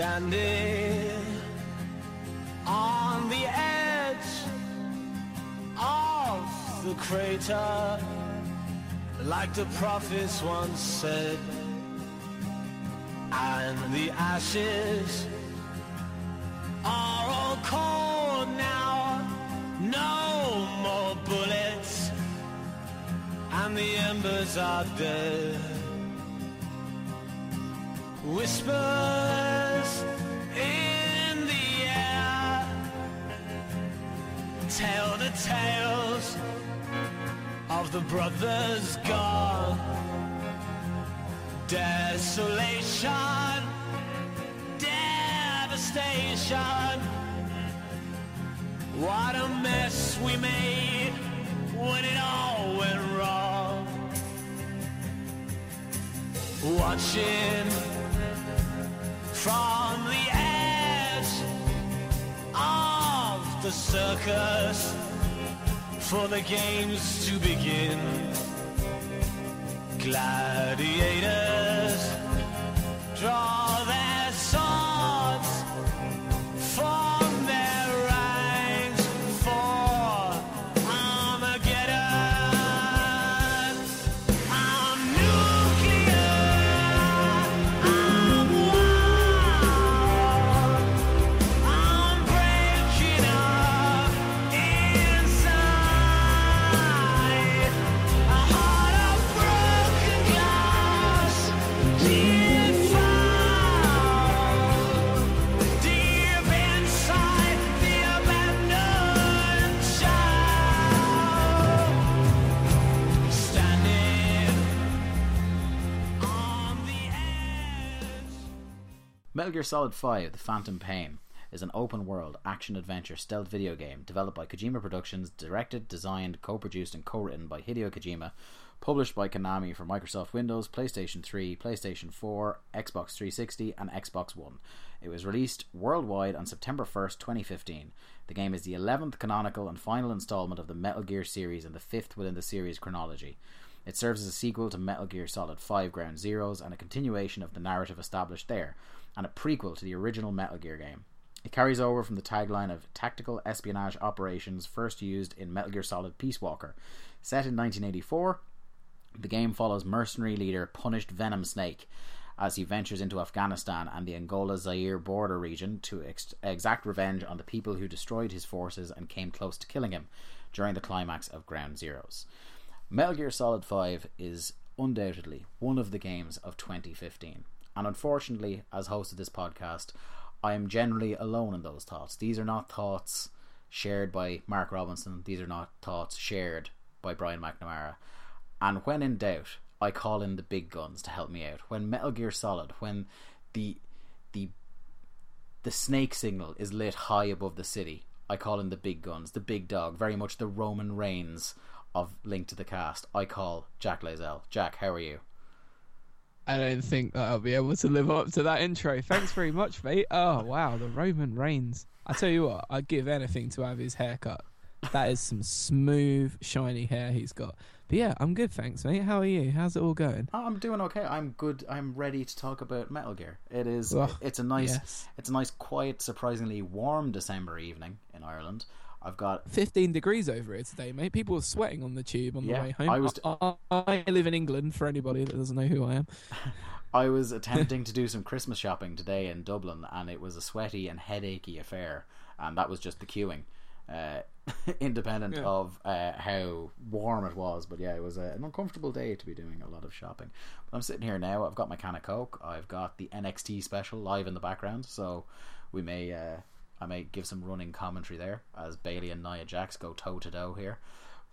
Standing on the edge of the crater, like the prophets once said, and the ashes are all cold now. No more bullets, and the embers are dead. Whispers tell the tales of the brothers gone. Desolation, devastation. What a mess we made when it all went wrong. Watching from the the circus for the games to begin. Gladiators draw Metal Gear Solid 5 The Phantom Pain is an open world action adventure stealth video game developed by Kojima Productions, directed, designed, co produced, and co written by Hideo Kojima, published by Konami for Microsoft Windows, PlayStation 3, PlayStation 4, Xbox 360, and Xbox One. It was released worldwide on September 1st, 2015. The game is the 11th canonical and final installment of the Metal Gear series and the fifth within the series chronology. It serves as a sequel to Metal Gear Solid 5 Ground Zeroes and a continuation of the narrative established there, and a prequel to the original Metal Gear game. It carries over from the tagline of tactical espionage operations first used in Metal Gear Solid Peace Walker. Set in 1984, the game follows mercenary leader Punished Venom Snake as he ventures into Afghanistan and the Angola Zaire border region to ex- exact revenge on the people who destroyed his forces and came close to killing him during the climax of Ground Zeroes. Metal Gear Solid 5 is undoubtedly one of the games of 2015. And unfortunately, as host of this podcast, I am generally alone in those thoughts. These are not thoughts shared by Mark Robinson, these are not thoughts shared by Brian McNamara. And when in doubt, I call in the big guns to help me out. When Metal Gear Solid, when the the the snake signal is lit high above the city, I call in the big guns, the big dog, very much the Roman Reigns of Link to the Cast. I call Jack Layzell. Jack, how are you? I don't think that I'll be able to live up to that intro. Thanks very much, mate. Oh wow, the Roman Reigns. I tell you what, I'd give anything to have his haircut. That is some smooth, shiny hair he's got. But yeah, I'm good, thanks, mate. How are you? How's it all going? Oh, I'm doing okay. I'm good. I'm ready to talk about Metal Gear. It is. Oh, it's a nice. yes. It's a nice, quiet, surprisingly warm December evening in Ireland. I've got 15 degrees over here today, mate. People are sweating on the tube on Yeah, the way home. I was- I, I live in England, for anybody that doesn't know who I am. I was attempting to do some Christmas shopping today in Dublin, and it was a sweaty and headachy affair, and that was just the queuing, uh, independent Yeah. of uh, how warm it was. But yeah, it was an uncomfortable day to be doing a lot of shopping. But I'm sitting here now. I've got my can of Coke. I've got the NXT special live in the background, so we may. Uh, I may give some running commentary there as Bayley and Nia Jax go toe to toe here.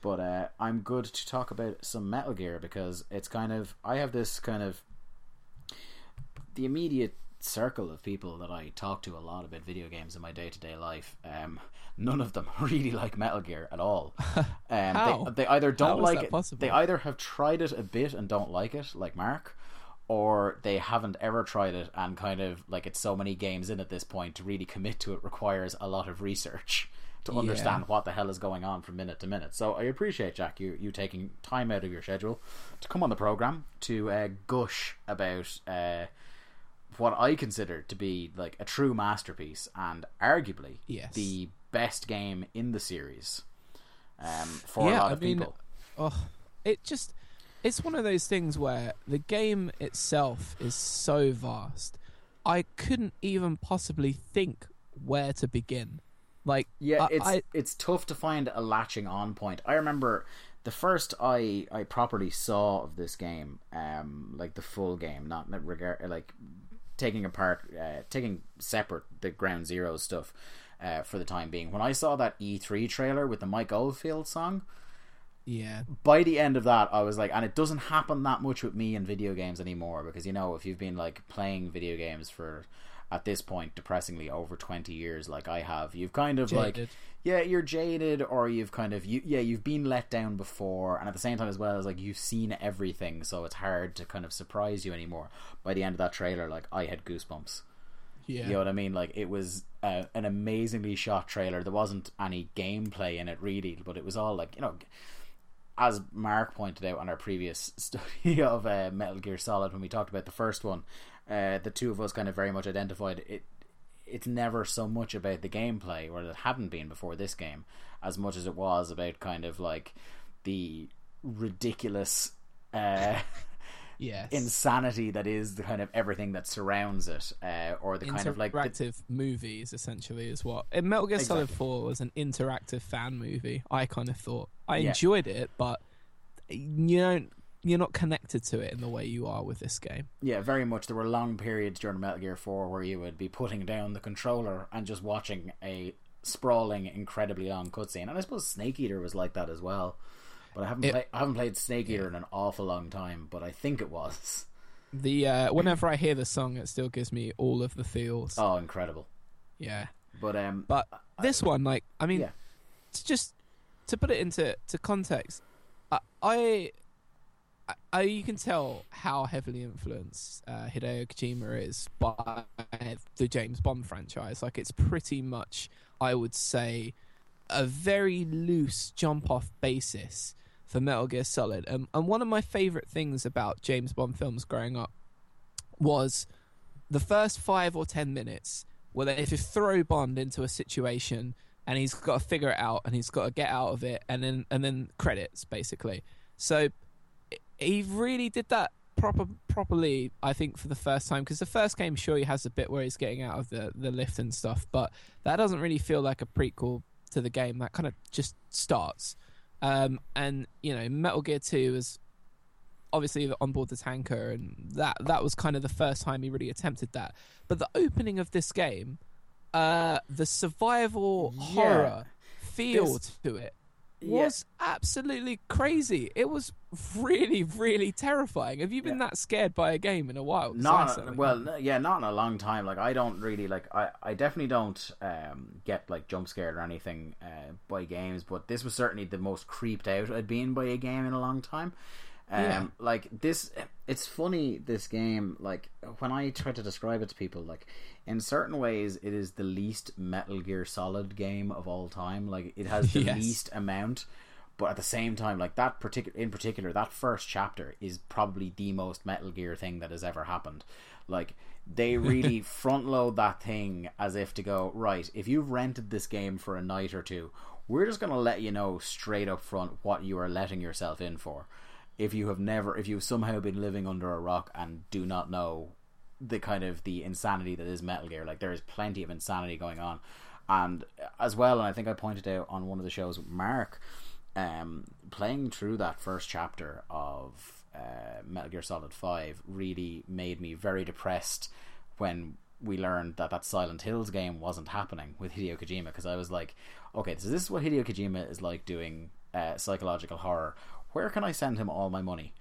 But uh, I'm good to talk about some Metal Gear because it's kind of I have this kind of the immediate circle of people that I talk to a lot about video games in my day to day life. Um, none of them really like Metal Gear at all. Um, How? They, they either don't How like it. possible? They either have tried it a bit and don't like it, like Mark, or they haven't ever tried it and kind of like it's so many games in at this point to really commit to it requires a lot of research to Yeah. understand what the hell is going on from minute to minute. So I appreciate Jack you you taking time out of your schedule to come on the program to uh, gush about uh, what I consider to be like a true masterpiece and arguably Yes. the best game in the series um, for a Yeah, lot I of mean, people. Oh, it just it's one of those things where the game itself is so vast. I couldn't even possibly think where to begin. Like Yeah, I- it's I, it's tough to find a latching on point. I remember the first I I properly saw of this game, um, like the full game, not regard like taking apart, uh, taking separate the Ground Zero stuff uh, for the time being. When I saw that E3 trailer with the Mike Oldfield song, yeah, by the end of that, I was like, and it doesn't happen that much with me in video games anymore because you know if you've been like playing video games for at this point depressingly over 20 years like I have you've kind of like yeah you're jaded or you've kind of you yeah you've been let down before and at the same time as well as like you've seen everything so it's hard to kind of surprise you anymore. By the end of that trailer like I had goosebumps. Yeah, you know what I mean? Like it was uh, an amazingly shot trailer. There wasn't any gameplay in it really, but it was all like you know, as Mark pointed out on our previous study of uh, Metal Gear Solid when we talked about the first one, uh, the two of us kind of very much identified it. It's never so much about the gameplay, or it hadn't been before this game, as much as it was about kind of like the ridiculous. Uh, yes. insanity that is the kind of everything that surrounds it, uh, or the kind of like interactive movies essentially is what and Metal Gear Solid 4 was an interactive fan movie I kind of thought I Yeah. enjoyed it but you don't you're not connected to it in the way you are with this game yeah, very much. There were long periods during Metal Gear Four where you would be putting down the controller and just watching a sprawling, incredibly long cutscene. And I suppose Snake Eater was like that as well. But I haven't It- play, I haven't played Snake Eater in an awful long time, but I think it was. the uh whenever I hear the song it still gives me all of the feels Oh, incredible! yeah But um, but this one like I mean yeah, to just to put it into to context, I, I, I you can tell how heavily influenced uh, Hideo Kojima is by the James Bond franchise. Like it's pretty much, I would say, a very loose jump off basis for Metal Gear Solid. Um, and one of my favorite things about James Bond films growing up was the first five or ten minutes where they just throw Bond into a situation and he's got to figure it out and he's got to get out of it and then and then credits basically. So he really did that proper properly I think for the first time because the first game sure he has a bit where he's getting out of the the lift and stuff but that doesn't really feel like a prequel to the game that kind of just starts um and you know Metal Gear 2 was obviously on board the tanker and that that was kind of the first time he really attempted that but the opening of this game uh the survival Yeah. horror feel There's- to it Yeah. was absolutely crazy it was really really terrifying have you been that scared by a game in a while? Not certainly well, haven't. yeah, not in a long time. Like I don't really like. I I definitely don't um get like jump scared or anything uh, by games, but this was certainly the most creeped out I'd been by a game in a long time. Um, Yeah. like this, it's funny. This game, like when I try to describe it to people, like in certain ways, it is the least Metal Gear Solid game of all time. Like it has the Yes. least amount, but at the same time, like that particular, in particular, that first chapter is probably the most Metal Gear thing that has ever happened. Like they really front load that thing as if to go right. If you've rented this game for a night or two, we're just going to let you know straight up front what you are letting yourself in for. If you have never, if you've somehow been living under a rock and do not know the kind of the insanity that is Metal Gear, like there is plenty of insanity going on, and as well, and I think I pointed out on one of the shows, Mark, um, playing through that first chapter of uh, Metal Gear Solid Five really made me very depressed when we learned that that Silent Hills game wasn't happening with Hideo Kojima because I was like, okay, so this is what Hideo Kojima is like doing uh, psychological horror. Where can I send him all my money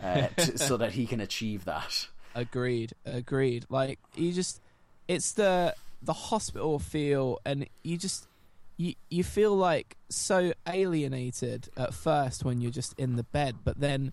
uh, to, so that he can achieve that? Agreed, agreed. Like you just, it's the the hospital feel, and you just you you feel like so alienated at first when you're just in the bed, but then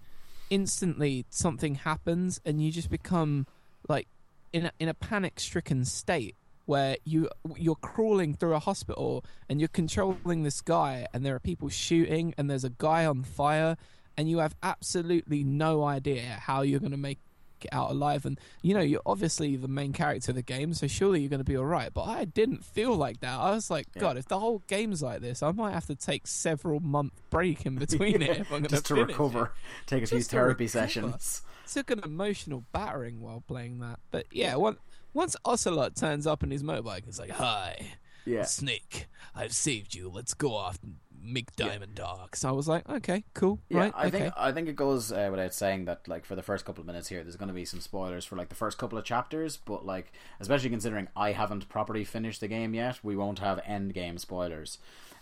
instantly something happens, and you just become like in a, in a panic stricken state where you you're crawling through a hospital and you're controlling this guy, and there are people shooting, and there's a guy on fire, and you have absolutely no idea how you're going to make it out alive. And you know, you're obviously the main character of the game, so surely you're going to be all right. But I didn't feel like that. I was like, Yeah. God, if the whole game's like this, I might have to take several month break in between it if I'm just to recover, It. take a few therapy recover. sessions. Took an emotional battering while playing that. But yeah, one, once Ocelot turns up in his motorbike, it's like, "Hi, Yeah, Snake, I've saved you. Let's go off and make diamond dogs." I was like, "Okay, cool, yeah. right, I okay." think I think it goes uh, without saying that like for the first couple of minutes here, there's going to be some spoilers for like the first couple of chapters, but like especially considering I haven't properly finished the game yet, we won't have end game spoilers.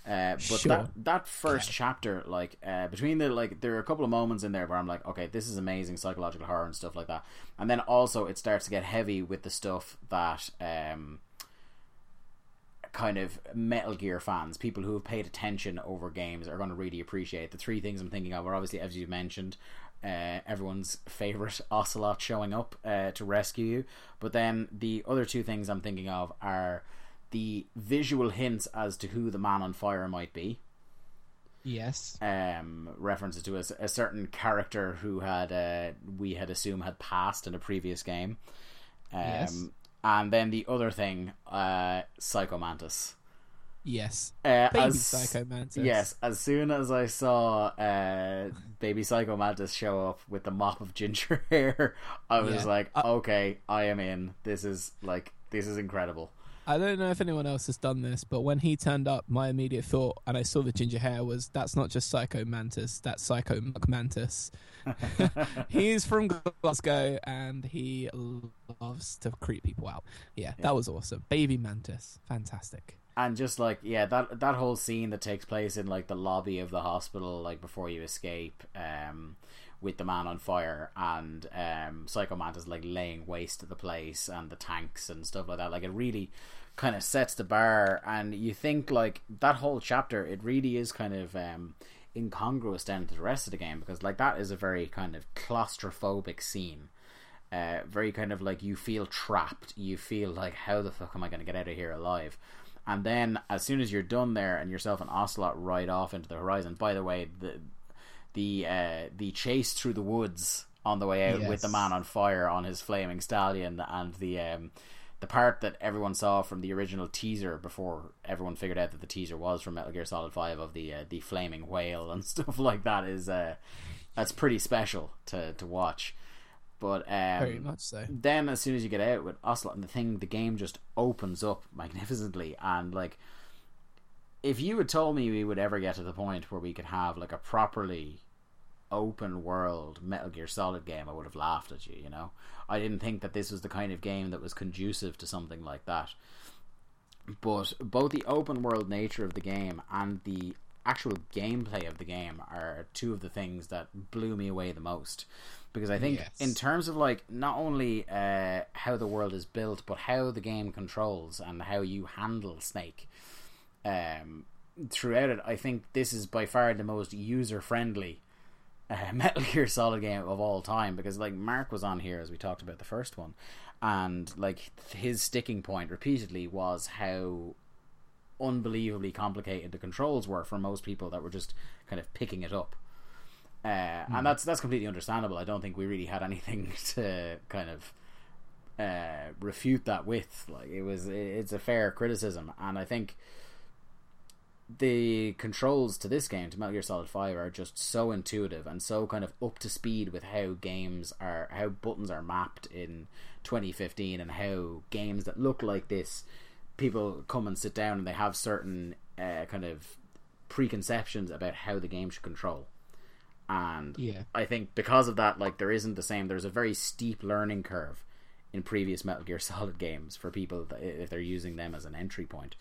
Uh, but Sure. that that first chapter, like uh, between the like, there are a couple of moments in there where I'm like, okay, this is amazing psychological horror and stuff like that, and then also it starts to get heavy with the stuff that um, kind of Metal Gear fans, people who have paid attention over games, are going to really appreciate. The three things I'm thinking of are obviously, as you mentioned, uh, everyone's favorite Ocelot showing up uh, to rescue you. But then the other two things I'm thinking of are the visual hints as to who the man on fire might be. yes, Um, references to a, a certain character who had uh, we had assumed had passed in a previous game. Um, Yes. And then the other thing, uh, Psycho Mantis. yes, Uh, baby as- Psycho Mantis. Yes, as soon as I saw uh, Baby Psycho Mantis show up with the mop of ginger hair, I was Yeah. like, Uh, okay, I am in. This is like, this is incredible. I don't know if anyone else has done this, but when he turned up, my immediate thought, and I saw the ginger hair, was that's not just Psycho Mantis, that's Psycho Muck Mantis. He's from Glasgow and he loves to creep people out. Yeah, that was awesome. Baby Mantis, fantastic. and just like yeah that that whole scene that takes place in like the lobby of the hospital like before you escape um with the man on fire and um psycho mantis like laying waste to the place and the tanks and stuff like that like it really kind of sets the bar and you think like that whole chapter it really is kind of um incongruous then to the rest of the game because like that is a very kind of claustrophobic scene uh, very kind of like you feel trapped. You feel like, how the fuck am I going to get out of here alive? And then as soon as you're done there and yourself and Ocelot ride off into the horizon. By the way, the the uh, the chase through the woods on the way out with the man on fire on his flaming stallion and the um, the part that everyone saw from the original teaser before everyone figured out that the teaser was from Metal Gear Solid Five of the uh, the flaming whale and stuff like that is uh, that's pretty special to to watch. But um, Very much so. then as soon as you get out with Ocelot and the thing, the game just opens up magnificently. And like, if you had told me we would ever get to the point where we could have like a properly open world Metal Gear Solid game, I would have laughed at you. You know, I didn't think that this was the kind of game that was conducive to something like that. But both the open world nature of the game and the actual gameplay of the game are two of the things that blew me away the most because I think Yes. in terms of like not only uh, how the world is built but how the game controls and how you handle Snake um, throughout it I think this is by far the most user friendly uh, Metal Gear Solid game of all time because like Mark was on here as we talked about the first one and like his sticking point repeatedly was how unbelievably complicated the controls were for most people that were just kind of picking it up. Uh, And that's that's completely understandable. I don't think we really had anything to kind of uh, refute that with. Like it was, it's a fair criticism, and I think the controls to this game, to Metal Gear Solid Five, are just so intuitive and so kind of up to speed with how games are, how buttons are mapped in 2015, and how games that look like this, people come and sit down and they have certain uh, kind of preconceptions about how the game should control. And Yeah. I think because of that, like there isn't the same. There's a very steep learning curve in previous Metal Gear Solid games for people if they're using them as an entry point.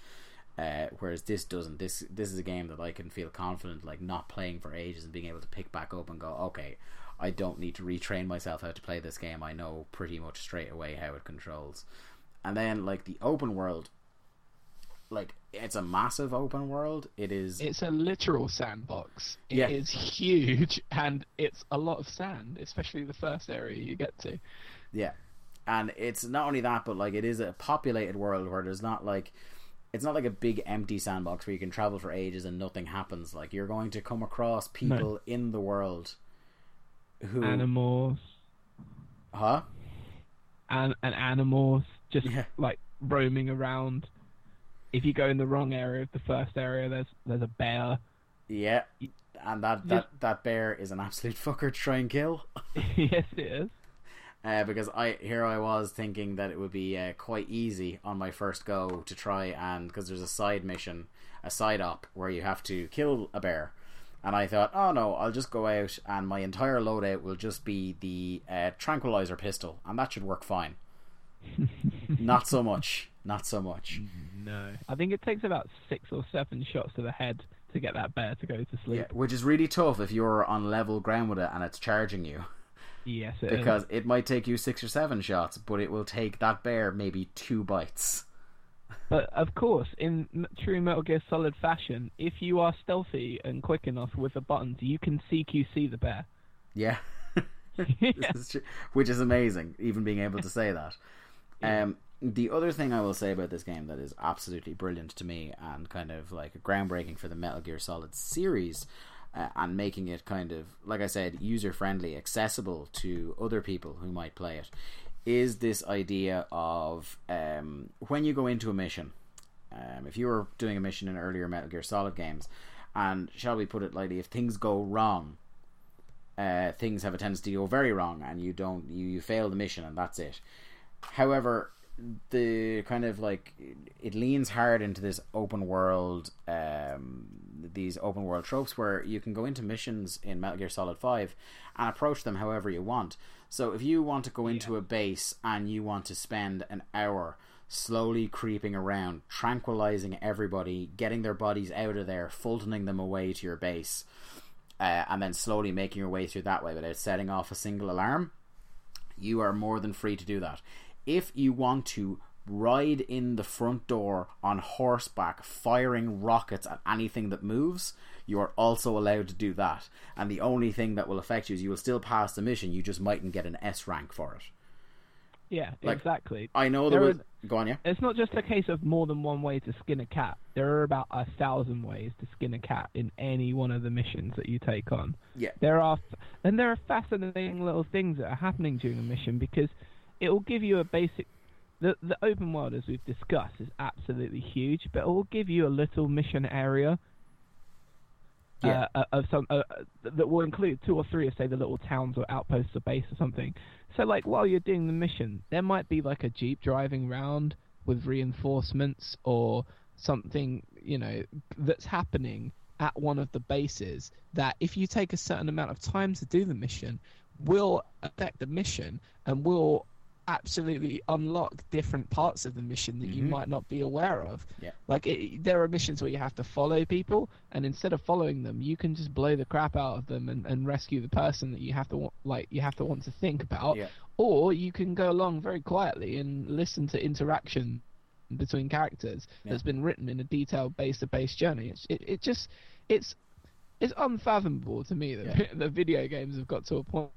Uh, whereas this doesn't. This this is a game that I can feel confident, like not playing for ages and being able to pick back up and go, okay, I don't need to retrain myself how to play this game. I know pretty much straight away how it controls. And then like the open world, like it's a massive open world. It is It's a literal sandbox. It Yeah. is huge, and it's a lot of sand, especially the first area you get to. Yeah, and it's not only that, but like it is a populated world where there's not like it's not like a big empty sandbox where you can travel for ages and nothing happens. Like you're going to come across people in the world who Animals. Huh? and and animals just Yeah. like roaming around. If you go in the wrong area of the first area, there's there's a bear. Yeah. And that, that, that bear is an absolute fucker to try and kill. yes, it is. Uh, because I here I was thinking that it would be uh, quite easy on my first go to try and because there's a side mission, a side op where you have to kill a bear, and I thought, oh no, I'll just go out and my entire loadout will just be the uh, tranquilizer pistol, and that should work fine. not so much, not so much. No, I think it takes about six or seven shots to the head to get that bear to go to sleep, Yeah, sleep. which is really tough if you're on level ground with it and it's charging you. Yes, it is. because it might take you six or seven shots, but it will take that bear maybe two bites. But of course, in true Metal Gear Solid fashion, if you are stealthy and quick enough with the buttons, you can CQC the bear. Yeah, yeah. Is which is amazing, even being able to say that. Um, the other thing I will say about this game that is absolutely brilliant to me and kind of like groundbreaking for the Metal Gear Solid series. Uh, and making it kind of, like I said, user friendly, accessible to other people who might play it, is this idea of um, when you go into a mission, um, if you were doing a mission in earlier Metal Gear Solid games, and shall we put it lightly, if things go wrong, uh, things have a tendency to go very wrong, and you don't you, you fail the mission, and that's it. However, the kind of like it leans hard into this open world, um, these open world tropes where you can go into missions in Metal Gear Solid Five and approach them however you want. So if you want to go into a base and you want to spend an hour slowly creeping around, tranquilizing everybody, getting their bodies out of there, fultoning them away to your base, uh, and then slowly making your way through that way without setting off a single alarm, you are more than free to do that. If you want to ride in the front door on horseback, firing rockets at anything that moves, you are also allowed to do that. And the only thing that will affect you is you will still pass the mission, you just mightn't get an S rank for it. Yeah, Like, exactly. I know there There was. are- Go on, yeah? It's not just a case of more than one way to skin a cat. There are about a thousand ways to skin a cat in any one of the missions that you take on. Yeah. There are, and there are fascinating little things that are happening during a mission because it will give you a basic. The the open world, as we've discussed, is absolutely huge, but it will give you a little mission area. Yeah. Uh, of some uh, uh, that will include two or three of say the little towns or outposts or base or something. So like while you're doing the mission, there might be like a jeep driving round with reinforcements or something you know that's happening at one of the bases that if you take a certain amount of time to do the mission will affect the mission and will absolutely unlock different parts of the mission that you Mhm. might not be aware of Yeah. like it, there are missions where you have to follow people and instead of following them you can just blow the crap out of them and, and rescue the person that you have to like you have to want to think about Yeah. or you can go along very quietly and listen to interaction between characters Yeah. that's been written in a detailed base to base journey it's, it, it just it's it's unfathomable to me that Yeah. the video games have got to a point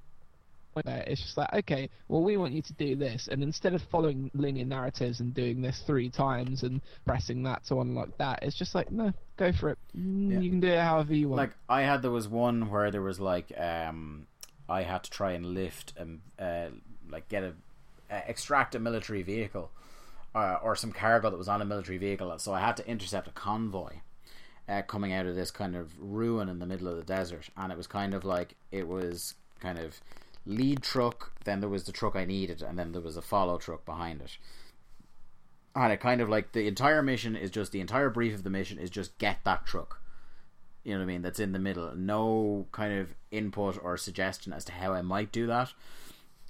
where it's just like okay well we want you to do this. And instead of following linear narratives and doing this three times and pressing that to unlock that it's just like no go for it. Mm, Yeah. you can do it however you want. Like I had there was one where there was like um I had to try and lift and uh like get a uh, extract a military vehicle uh, or some cargo that was on a military vehicle. So I had to intercept a convoy uh, coming out of this kind of ruin in the middle of the desert. And it was kind of like it was kind of lead truck then there was the truck I needed and then there was a follow truck behind it and it kind of like the entire mission is just the entire brief of the mission is just get that truck you know what I mean, that's in the middle. No kind of input or suggestion as to how I might do that.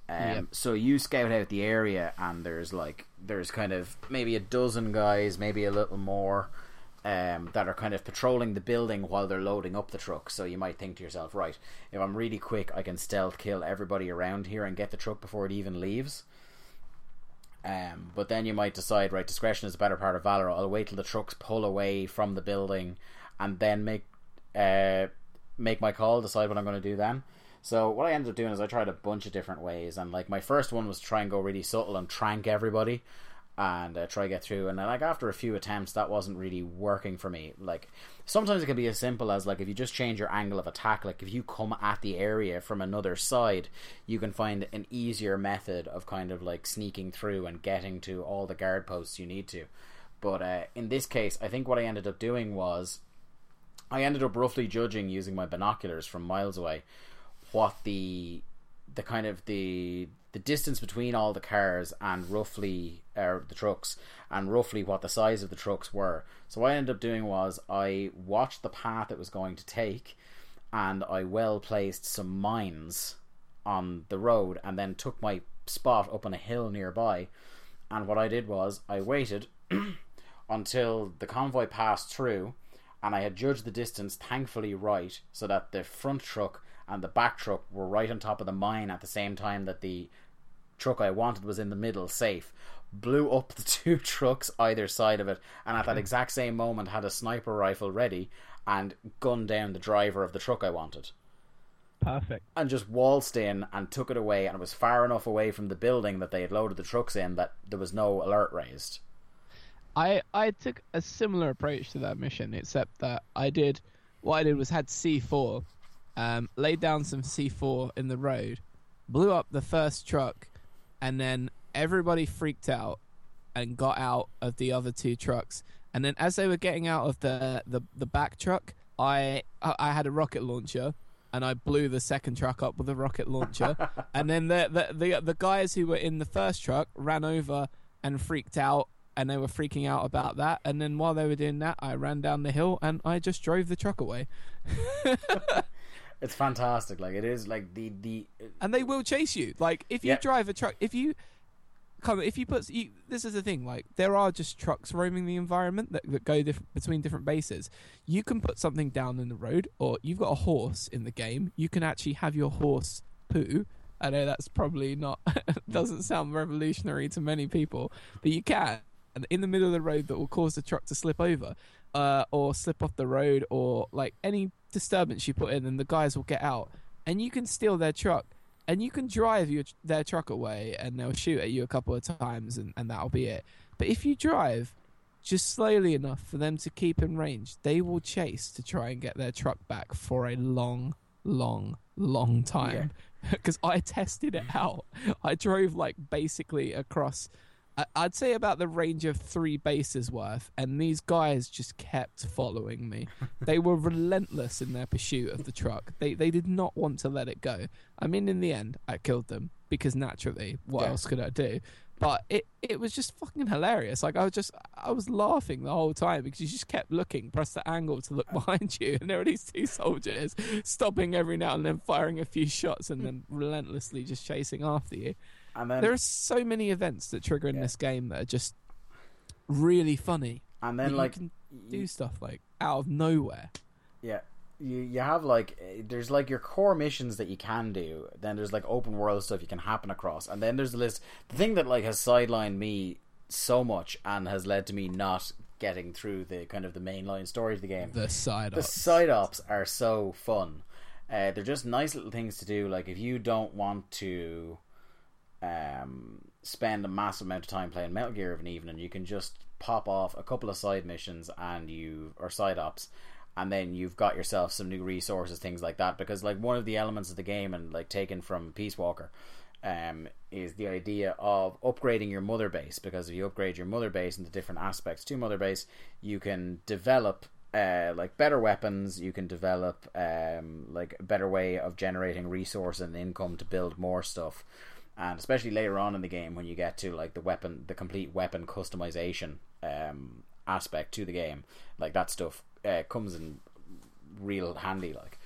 Um, Yep. So you scout out the area, and there's like there's kind of maybe a dozen guys, maybe a little more, um, that are kind of patrolling the building while they're loading up the truck. So you might think to yourself, right, if I'm really quick, I can stealth kill everybody around here and get the truck before it even leaves. Um, but then you might decide, right, discretion is a better part of valor. I'll wait till the trucks pull away from the building, and then make uh, make my call, decide what I'm going to do then. So what I ended up doing is I tried a bunch of different ways, and like my first one was try and go really subtle and trank everybody, and uh, try to get through. And like after a few attempts, that wasn't really working for me. Like sometimes it can be as simple as like if you just change your angle of attack, like if you come at the area from another side, you can find an easier method of kind of like sneaking through and getting to all the guard posts you need to. But uh, in this case, I think what I ended up doing was I ended up roughly judging using my binoculars from miles away what the the kind of the the distance between all the cars and roughly uh, the trucks and roughly what the size of the trucks were. So what I ended up doing was I watched the path it was going to take and I well placed some mines on the road and then took my spot up on a hill nearby and what I did was I waited until the convoy passed through and I had judged the distance thankfully right so that the front truck and the back truck were right on top of the mine at the same time that the truck I wanted was in the middle, safe. Blew up the two trucks either side of it, and at that exact same moment had a sniper rifle ready and gunned down the driver of the truck I wanted. Perfect. And just waltzed in and took it away, and it was far enough away from the building that they had loaded the trucks in that there was no alert raised. I I took a similar approach to that mission, except that I did what I did was had C4, um, laid down some C4 in the road, blew up the first truck, and then everybody freaked out and got out of the other two trucks. And then as they were getting out of the the, the back truck, I I had a rocket launcher. And I blew the second truck up with a rocket launcher, and then the, the the the guys who were in the first truck ran over and freaked out, and they were freaking out about that. And then while they were doing that, I ran down the hill and I just drove the truck away. It's fantastic. Like it is like the the uh and they will chase you. Like if you drive a truck, if you come, if you put, you, this is the thing. Like there are just trucks roaming the environment that, that go diff- between different bases. You can put something down in the road, or you've got a horse in the game. You can actually have your horse poo. I know that's probably not doesn't sound revolutionary to many people, but you can. And in the middle of the road that will cause the truck to slip over, uh, or slip off the road, or like any disturbance you put in, and the guys will get out, and you can steal their truck, and you can drive your their truck away, and they'll shoot at you a couple of times, and, and that'll be it. But if you drive just slowly enough for them to keep in range, they will chase to try and get their truck back for a long, long, long time. Because I tested it out. I drove like basically across I'd say about the range of three bases worth, and these guys just kept following me. they were relentless in their pursuit of the truck. They they did not want to let it go. I mean, in the end, I killed them because naturally, what Yeah. else could I do? But it it was just fucking hilarious. Like I was just I was laughing the whole time because you just kept looking, press the angle to look behind you, and there were these two soldiers stopping every now and then, firing a few shots, and then relentlessly just chasing after you and then there are so many events that trigger in Yeah. this game that are just really funny. and then like do you- stuff like out of nowhere. Yeah. You you have like eh, there's like your core missions that you can do. Then there's like open world stuff you can happen across, and then there's the list. The thing that like has sidelined me so much and has led to me not getting through the kind of the mainline story of the game. The side the ups. side ops are so fun. Uh, they're just nice little things to do. Like if you don't want to um, spend a massive amount of time playing Metal Gear of an evening, you can just pop off a couple of side missions and you or side ops, and then you've got yourself some new resources, things like that. Because like one of the elements of the game, and like taken from Peace Walker, um, is the idea of upgrading your mother base. Because if you upgrade your mother base into different aspects to mother base, you can develop uh, like better weapons. You can develop um, like a better way of generating resource and income to build more stuff. And especially later on in the game, when you get to like the weapon, the complete weapon customization um, aspect to the game, like that stuff uh, comes in real handy. Like,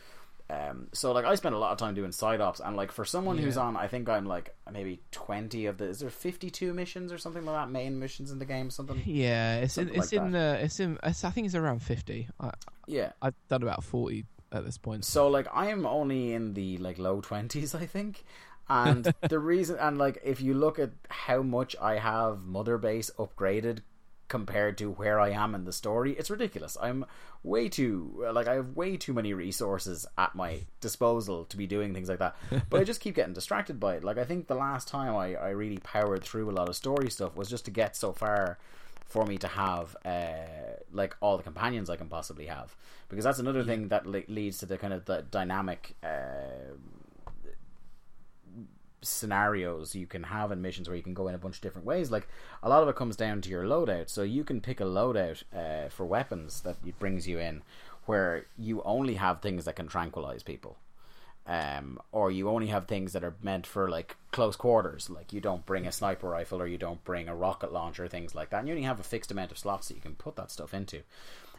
um, so like I spend a lot of time doing side ops, and like for someone who's on, I think I'm like maybe twenty of the. Is there fifty two missions or something like that? Main missions in the game, something. Yeah, it's in, it's like in the it's in it's, I think it's around fifty. I, Yeah. I've done about forty at this point. So like I am only in the like low twenties, I think. And the reason and like if you look at how much I have Mother Base upgraded compared to where I am in the story. It's ridiculous. I'm way too like I have way too many resources at my disposal to be doing things like that. But I just keep getting distracted by it. Like I think the last time I, I really powered through a lot of story stuff was just to get so far for me to have uh, like all the companions I can possibly have because that's another thing that le- leads to the kind of the dynamic uh, scenarios you can have in missions where you can go in a bunch of different ways. Like a lot of it comes down to your loadout, so you can pick a loadout uh, for weapons that it brings you in, where you only have things that can tranquilize people. Um, or you only have things that are meant for like close quarters, like you don't bring a sniper rifle or you don't bring a rocket launcher, things like that. And you only have a fixed amount of slots that you can put that stuff into.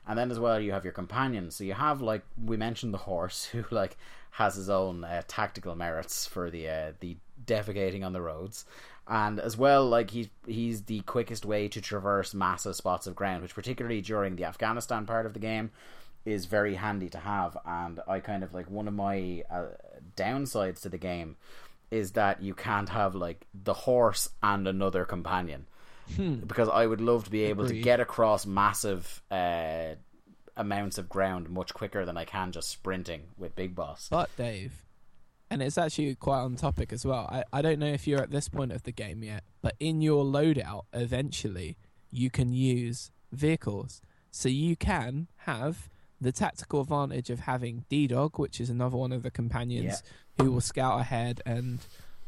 And then as well, you have your companions. So you have like we mentioned the horse, who like has his own uh, tactical merits for the uh, the defecating on the roads, and as well like he's he's the quickest way to traverse massive spots of ground, which particularly during the Afghanistan part of the game is very handy to have. And I kind of like one of my uh, downsides to the game is that you can't have like the horse and another companion because I would love to be able to get across massive uh, amounts of ground much quicker than I can just sprinting with Big Boss. But Dave, and it's actually quite on topic as well. I, I don't know if you're at this point of the game yet, but in your loadout, eventually you can use vehicles. So you can have the tactical advantage of having D Dog, which is another one of the companions who will scout ahead and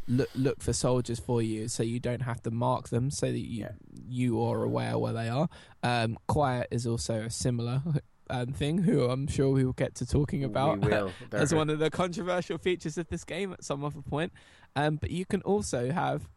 look look for soldiers for you, so you don't have to mark them, so that you Yeah. you are aware where they are. Um, Quiet is also a similar um, thing, who I'm sure we will get to talking about as one of the controversial features of this game at some other point. Um, but you can also have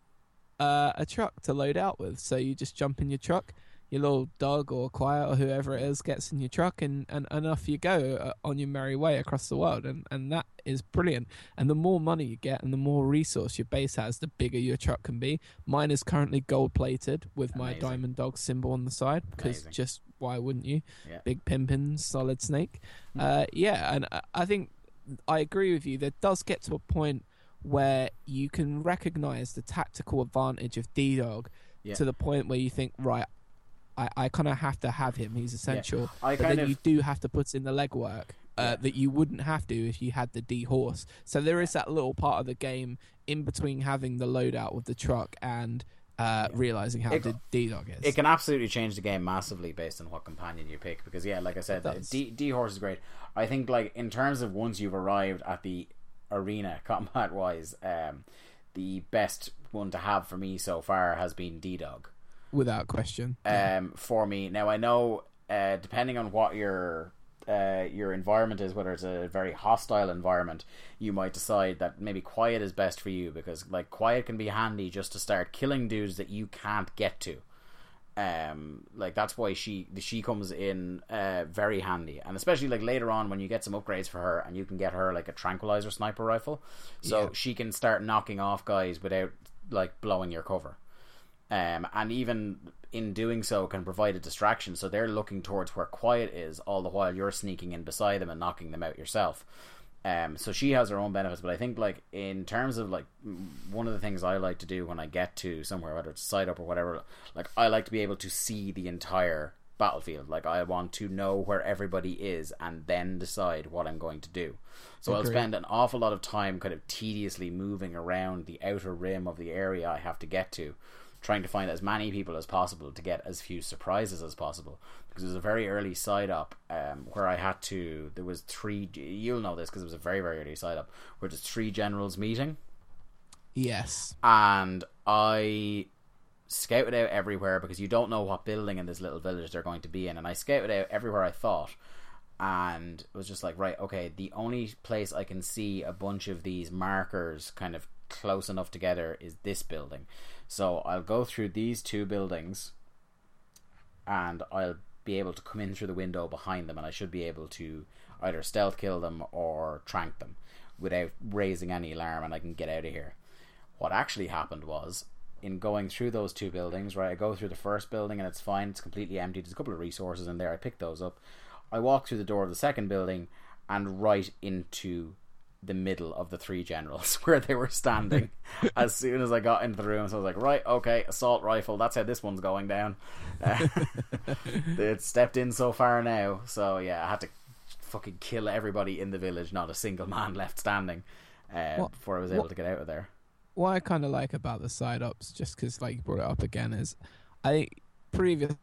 uh, a truck to load out with. So you just jump in your truck, your little dog or quiet or whoever it is gets in your truck, and, and, and off you go uh, on your merry way across the world. And, and that is brilliant. And the more money you get and the more resource your base has, the bigger your truck can be. Mine is currently gold plated with my diamond dog symbol on the side because just why wouldn't you? Yeah. Big pimpin' solid snake. Hmm. Uh, yeah, and I- think I agree with you. There does get to a point where you can recognize the tactical advantage of D Dog Yeah. to the point where you think, right, I, I kind of have to have him. He's essential. I but then of you do have to put in the legwork uh, Yeah. that you wouldn't have to if you had the D horse. So there is that little part of the game in between having the loadout with the truck and uh, realizing how It- good D Dog is. It can absolutely change the game massively based on what companion you pick. Because yeah, like I said, D D horse is great. I think like in terms of once you've arrived at the arena combat wise, um, the best one to have for me so far has been D Dog. Without question. Um, for me now, I know uh, depending on what your uh, your environment is, whether it's a very hostile environment, you might decide that maybe quiet is best for you because like quiet can be handy just to start killing dudes that you can't get to. Um, like that's why she she comes in uh very handy, and especially like later on when you get some upgrades for her and you can get her like a tranquilizer sniper rifle, so Yeah. she can start knocking off guys without like blowing your cover um, and even in doing so can provide a distraction. So they're looking towards where quiet is all the while you're sneaking in beside them and knocking them out yourself. Um, so she has her own benefits but i think like in terms of like one of the things i like to do when i get to somewhere whether it's side op or whatever like i like to be able to see the entire battlefield. Like i want to know where everybody is and then decide what i'm going to do. So i'll spend an awful lot of time kind of tediously moving around the outer rim of the area i have to get to trying to find as many people as possible to get as few surprises as possible. Because it was a very early side op um, where I had to there was three you'll know this because it was a very very early side op where there's three generals meeting. Yes. and I scouted out everywhere because you don't know what building in this little village they're going to be in. And I scouted out everywhere I thought and it was just like right okay the only place I can see a bunch of these markers kind of close enough together is this building so I'll go through these two buildings and I'll be able to come in through the window behind them and I should be able to either stealth kill them or trank them without raising any alarm and I can get out of here what actually happened was in going through those two buildings, right? I go through the first building and it's fine, it's completely empty. There's a couple of resources in there. I pick those up. I walk through the door of the second building and right into the middle of the three generals where they were standing as soon as I got into the room. So I was like, right, okay, assault rifle. That's how this one's going down. Uh, it stepped in so far now. So yeah, I had to fucking kill everybody in the village. Not a single man left standing uh, What- before I was able what- to get out of there. what I kind of like about the side ops, just because like you brought it up again, is I think previous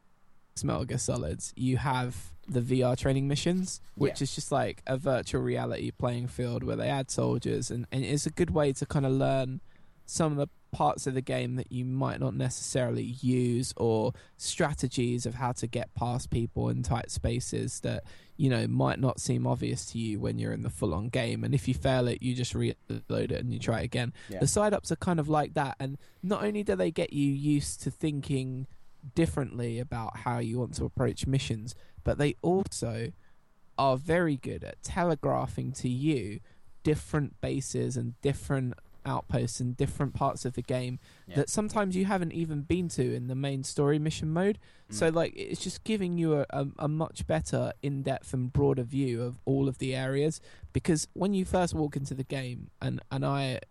Metal Gear Solids, you have the VR training missions, which Yeah. is just like a virtual reality playing field where they add soldiers, and, and it's a good way to kind of learn some of the parts of the game that you might not necessarily use or strategies of how to get past people in tight spaces that you know might not seem obvious to you when you're in the full on game and if you fail it you just reload it and you try again Yeah. the side ops are kind of like that and not only do they get you used to thinking differently about how you want to approach missions but they also are very good at telegraphing to you different bases and different outposts and different parts of the game Yeah. that sometimes you haven't even been to in the main story mission mode. So Mm. like it's just giving you a, a, a much better in-depth and broader view of all of the areas because when you first walk into the game and and I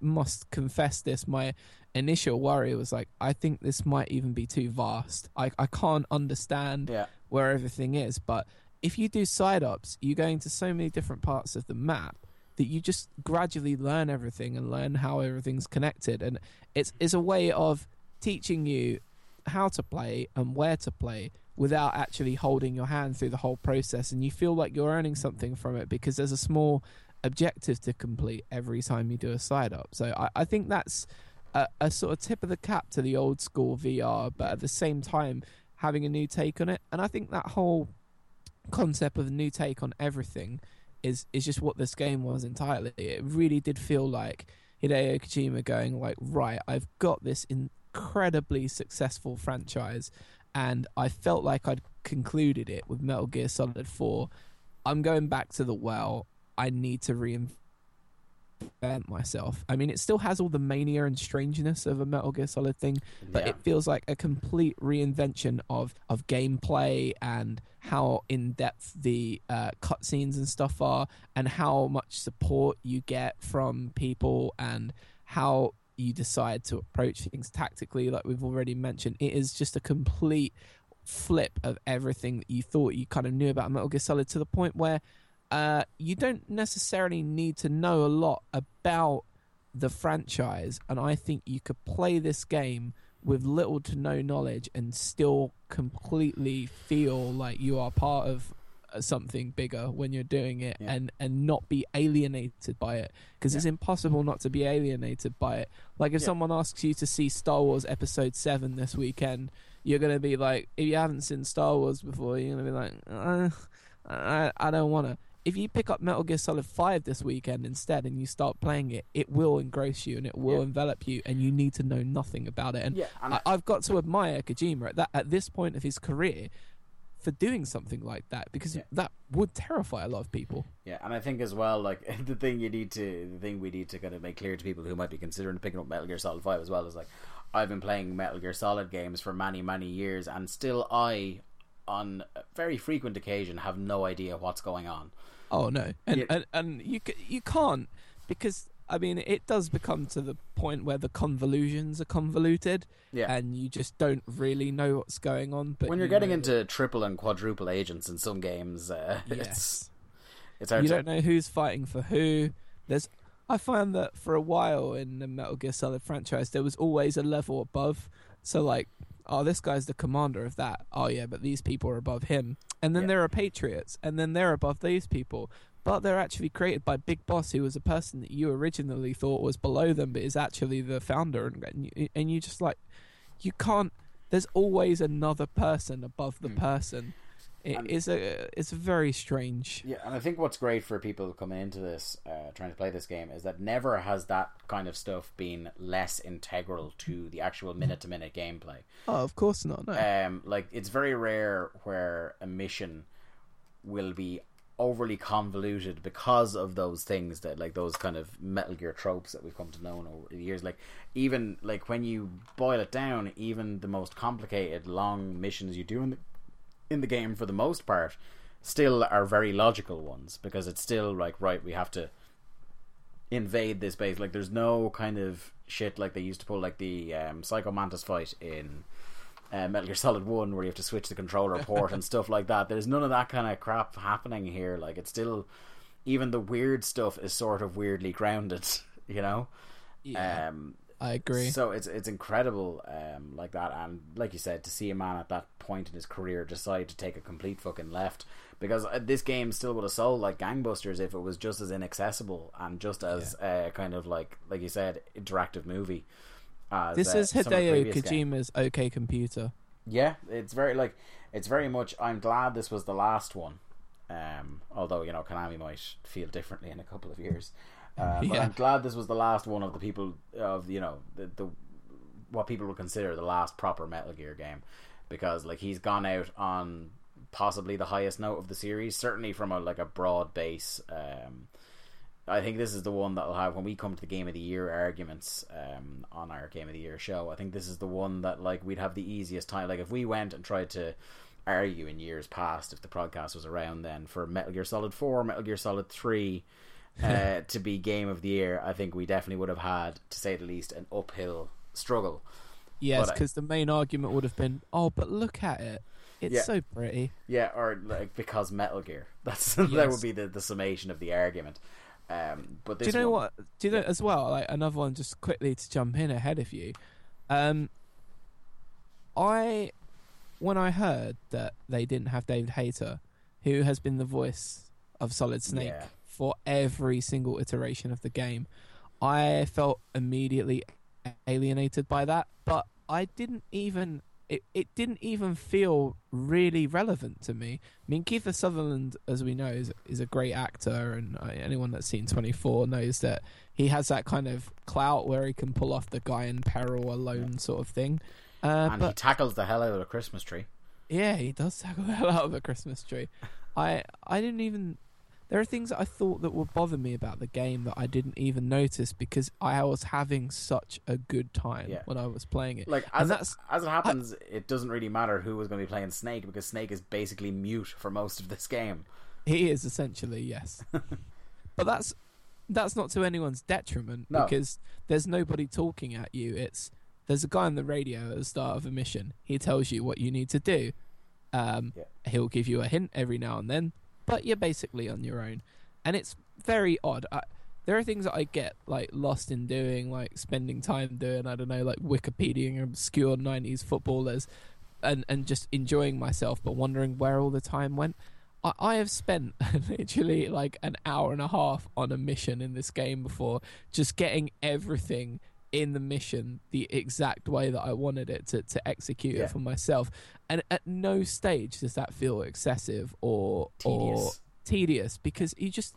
must confess this my initial worry was like I think this might even be too vast. I I can't understand Yeah. Where everything is. But if you do side ops, you go into so many different parts of the map that you just gradually learn everything and learn how everything's connected. And it's it's a way of teaching you how to play and where to play without actually holding your hand through the whole process and you feel like you're earning something from it because there's a small objective to complete every time you do a side op. So I, I think that's a, a sort of tip of the cap to the old school VR, but at the same time having a new take on it. And I think that whole concept of a new take on everything is is just what this game was entirely. It really did feel like Hideo Kojima going like, right, I've got this incredibly successful franchise, and I felt like I'd concluded it with Metal Gear Solid Four. I'm going back to the well. I need to reinvent myself. I mean, it still has all the mania and strangeness of a Metal Gear Solid thing, but Yeah. it feels like a complete reinvention of of gameplay and how in depth the uh, cutscenes and stuff are, and how much support you get from people, and how you decide to approach things tactically. Like we've already mentioned, it is just a complete flip of everything that you thought you kind of knew about Metal Gear Solid to the point where uh, you don't necessarily need to know a lot about the franchise, and I think you could play this game with little to no knowledge and still completely feel like you are part of uh, something bigger when you're doing it Yeah. and and not be alienated by it because it's impossible not to be alienated by it like if Yeah. someone asks you to see Star Wars episode 7 this weekend you're going to be like if you haven't seen Star Wars before you're going to be like uh, I I don't want to if you pick up Metal Gear Solid 5 this weekend instead and you start playing it, it will engross you and it will Yeah. envelop you, and you need to know nothing about it. And Yeah, and I, I've got to admire Kojima at that at this point of his career for doing something like that because Yeah. that would terrify a lot of people. Yeah, and I think as well, like the thing you need to, the thing we need to kind of make clear to people who might be considering picking up Metal Gear Solid Five as well is like, I've been playing Metal Gear Solid games for many, many years, and still I, on a very frequent occasion, have no idea what's going on. Oh no, and Yeah. and, and you you can't because I mean it does become to the point where the convolutions are convoluted, Yeah, and you just don't really know what's going on. But when you're you getting know into triple and quadruple agents in some games, uh, it's yes, it's hard you to. don't know who's fighting for who. There's I found that for a while in the Metal Gear Solid franchise, there was always a level above. So like, oh, this guy's the commander of that. Oh yeah, but these people are above him. And then Yeah. there are Patriots, and then they're above these people. But they're actually created by Big Boss, who was a person that you originally thought was below them, but is actually the founder. And and you, and you just like, you can't. There's always another person above the Mm. person. It And- is a. It's very strange. Yeah, and I think what's great for people coming into this, uh, trying to play this game, is that never has that kind of stuff been less integral to the actual minute to minute gameplay. Oh, of course not. No. Um, like it's very rare where a mission will be overly convoluted because of those things that like those kind of Metal Gear tropes that we've come to know over the years. Like even like when you boil it down, even the most complicated long missions you do in the in the game for the most part still are very logical ones because it's still like right we have to invade this base. Like there's no kind of shit like they used to pull like the um, Psycho Mantis fight in uh, Metal Gear Solid One, where you have to switch the controller port and stuff like that. There's none of that kind of crap happening here. Like it's still even the weird stuff is sort of weirdly grounded. You know. Yeah, Um, I agree. so it's it's incredible, um, like that, and like you said, to see a man at that point in his career decide to take a complete fucking left, because uh, this game still would have sold like gangbusters if it was just as inaccessible and just as uh, kind of like like you said, interactive movie. As, this uh, is Hideo previous game. Kojima's OK Computer. Yeah, it's very like it's very much. I'm glad this was the last one. Um, although you know Konami might feel differently in a couple of years. Uh, but I'm glad this was the last one of the people of you know the, the what people would consider the last proper Metal Gear game, because like he's gone out on possibly the highest note of the series, certainly from a like a broad base. Um, I think this is the one that will have when we come to the Game of the Year arguments um, on our Game of the Year show. I think this is the one that like we'd have the easiest time. Like if we went and tried to argue in years past, if the podcast was around then for Metal Gear Solid Four, Metal Gear Solid Three uh, to be Game of the Year, I think we definitely would have had, to say the least, an uphill struggle. Yes, because the main argument would have been, "Oh, but look at it. It's Yeah. so pretty." Yeah, or like because Metal Gear. That's that would be the, the summation of the argument. Um, but Do you know one- what? Do you know as well? Like another one, just quickly to jump in ahead of you. Um, I when I heard that they didn't have David Hayter, who has been the voice of Solid Snake Yeah. For every single iteration of the game, I felt immediately alienated by that. But I didn't even. It, it didn't even feel really relevant to me. I mean, Kiefer Sutherland, as we know, is, is a great actor, and uh, anyone that's seen 24 knows that he has that kind of clout where he can pull off the guy in peril alone sort of thing. Uh, and he tackles the hell out of a Christmas tree. yeah, he does tackle the hell out of a Christmas tree. I I didn't even. There are things I thought that would bother me about the game that I didn't even notice because I was having such a good time Yeah. when I was playing it. Like And as it, as it happens, it doesn't really matter who was going to be playing Snake because Snake is basically mute for most of this game. He is essentially yes, but that's that's not to anyone's detriment No. because there's nobody talking at you. It's there's a guy on the radio at the start of a mission. He tells you what you need to do. Um, Yeah. He'll give you a hint every now and then, but you're basically on your own, and it's very odd. I, there are things that I get like lost in doing, like spending time doing. I don't know, like Wikipediaing obscure '90s footballers, and and just enjoying myself, but wondering where all the time went. I, I have spent literally like an hour and a half on a mission in this game before, just getting everything in the mission the exact way that I wanted it to, to execute Yeah. it for myself. And at no stage does that feel excessive or or Tedious. tedious because you just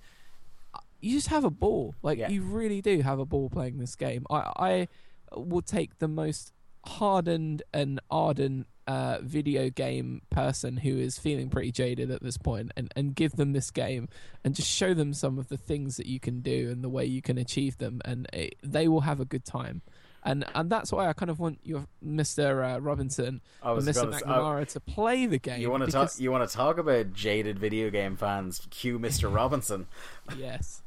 you just have a ball. Like Yeah. you really do have a ball playing this game. I I will take the most hardened and ardent uh, video game person who is feeling pretty jaded at this point and, and give them this game and just show them some of the things that you can do and the way you can achieve them and it, they will have a good time and and that's why I kind of want your Mr. Uh, Robinson I and was Mr. McNamara to play the game You want to talk? You want to talk about jaded video game fans? Cue Mr. Robinson. yes.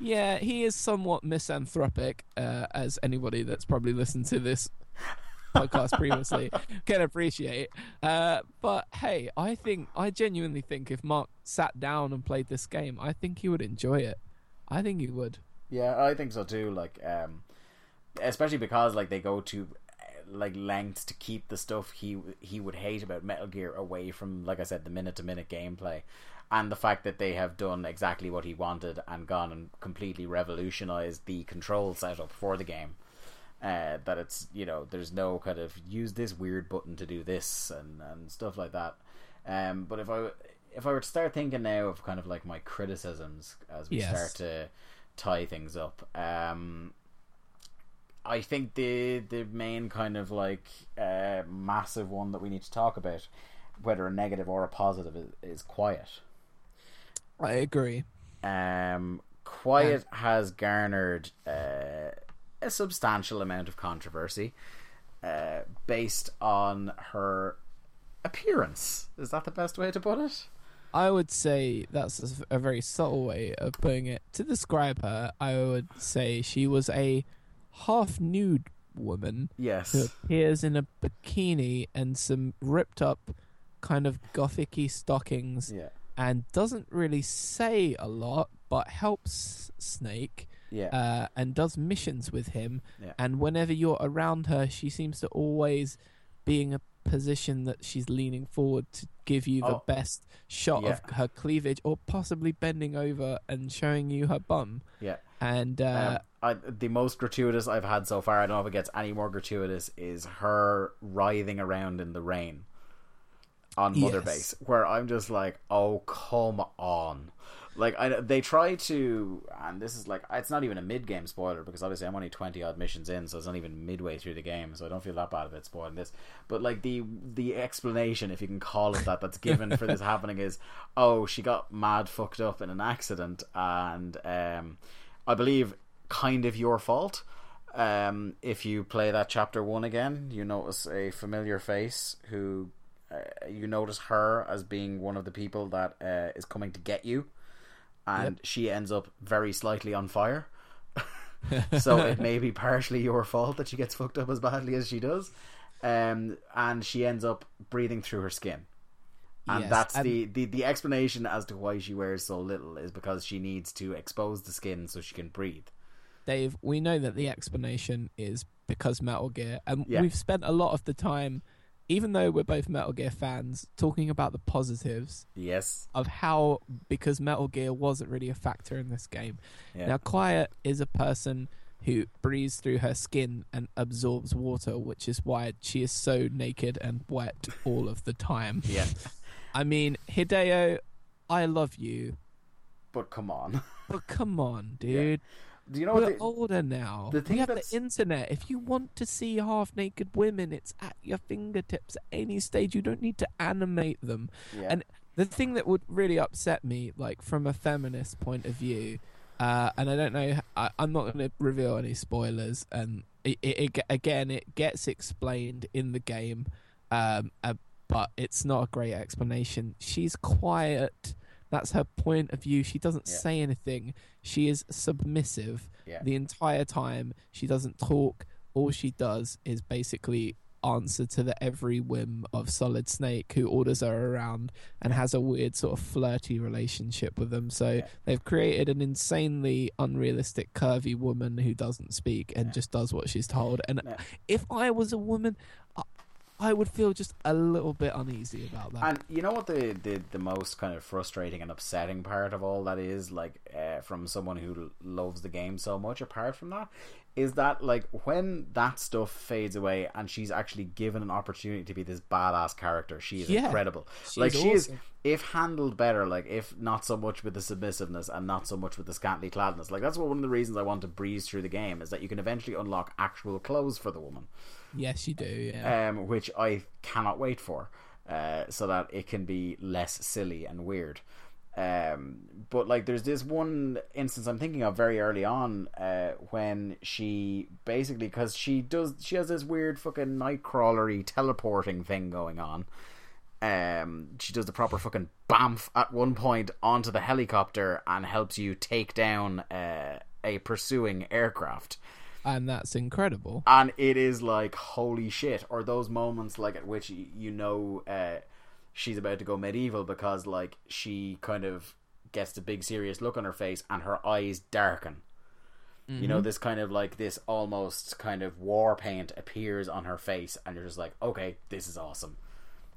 Yeah, he is somewhat misanthropic, uh, as anybody that's probably listened to this podcast previously can appreciate. Uh, but hey, I think I genuinely think if Mark sat down and played this game, I think he would enjoy it. I think he would. Yeah, I think so too. Like, um, especially because like they go to uh, like lengths to keep the stuff he he would hate about Metal Gear away from, like I said, the minute to minute gameplay, and the fact that they have done exactly what he wanted and gone and completely revolutionized the control setup for the game. Uh, that it's you know there's no kind of use this weird button to do this and and stuff like that. Um, but if I if I were to start thinking now of kind of like my criticisms as we Yes. start to tie things up, um, I think the the main kind of like uh, massive one that we need to talk about, whether a negative or a positive, is, is quiet. I agree. Um, Quiet has garnered uh, a substantial amount of controversy uh, based on her appearance. Is that the best way to put it? I would say that's a very subtle way of putting it. To describe her, I would say she was a half nude woman who Yes. appears in a bikini and some ripped up kind of gothicy stockings Yeah. and doesn't really say a lot but helps Snake Yeah. uh, and does missions with him. Yeah. And whenever you're around her, she seems to always be in a position that she's leaning forward to give you the Oh. best shot Yeah. of her cleavage, or possibly bending over and showing you her bum. yeah. And uh, Um, I, the most gratuitous I've had so far, I don't know if it gets any more gratuitous, is her writhing around in the rain on Mother Yes. Base, where I'm just like, oh, come on. Like, I, they try to, and this is like, it's not even a mid game spoiler because obviously I'm only 20 odd missions in, so it's not even midway through the game, so I don't feel that bad about spoiling this. But, like, the the explanation, if you can call it that, that's given for this happening is, oh, she got mad fucked up in an accident, and um, I believe kind of your fault. Um, if you play that chapter one again, you notice a familiar face who uh, you notice her as being one of the people that uh, is coming to get you, and she ends up very slightly on fire. so it may be partially your fault that she gets fucked up as badly as she does, um, and she ends up breathing through her skin. And Yes, that's and- the, the the explanation as to why she wears so little is because she needs to expose the skin so she can breathe. Dave, we know that the explanation is because Metal Gear, and Yeah. we've spent a lot of the time, even though we're both Metal Gear fans, talking about the positives Yes. of how because Metal Gear wasn't really a factor in this game. Yeah. Now, Quiet is a person who breathes through her skin and absorbs water, which is why she is so naked and wet all of the time. Yeah. I mean, Hideo, I love you, But come on. but come on, dude. Do you know We're what? The, older now. the thing we have that's- the internet. If you want to see half naked women, it's at your fingertips at any stage. You don't need to animate them. yeah. And the thing that would really upset me, like from a feminist point of view, uh, and I don't know, I, I'm not going to reveal any spoilers. And it, it, it, again, it gets explained in the game, um, uh, but it's not a great explanation. She's quiet. That's her point of view. She doesn't Yeah. say anything. She is submissive Yeah. the entire time. She doesn't talk. All she does is basically answer to the every whim of Solid Snake, who orders her around and has a weird sort of flirty relationship with them. So Yeah. they've created an insanely unrealistic, curvy woman who doesn't speak and Yeah. just does what she's told. And Yeah. if I was a woman, I, would feel just a little bit uneasy about that. And you know what the, the the most kind of frustrating and upsetting part of all that is, like, uh, from someone who loves the game so much. Apart from that, is that like when that stuff fades away and she's actually given an opportunity to be this badass character, she is Yeah. incredible. Like she is, if handled better, like if not so much with the submissiveness and not so much with the scantily cladness. Like that's what one of the reasons I want to breeze through the game is that you can eventually unlock actual clothes for the woman yes, you do. Yeah. um, which I cannot wait for, uh, so that it can be less silly and weird. Um, but like, there's this one instance I'm thinking of very early on uh, when she basically because she does she has this weird fucking nightcrawlery teleporting thing going on. Um, she does the proper fucking bamf at one point onto the helicopter and helps you take down uh, a pursuing aircraft and that's incredible. and it is like holy shit or those moments like at which you know uh, she's about to go medieval because like she kind of gets the big serious look on her face and her eyes darken. You know this kind of like this almost kind of war paint appears on her face and you're just like okay this is awesome.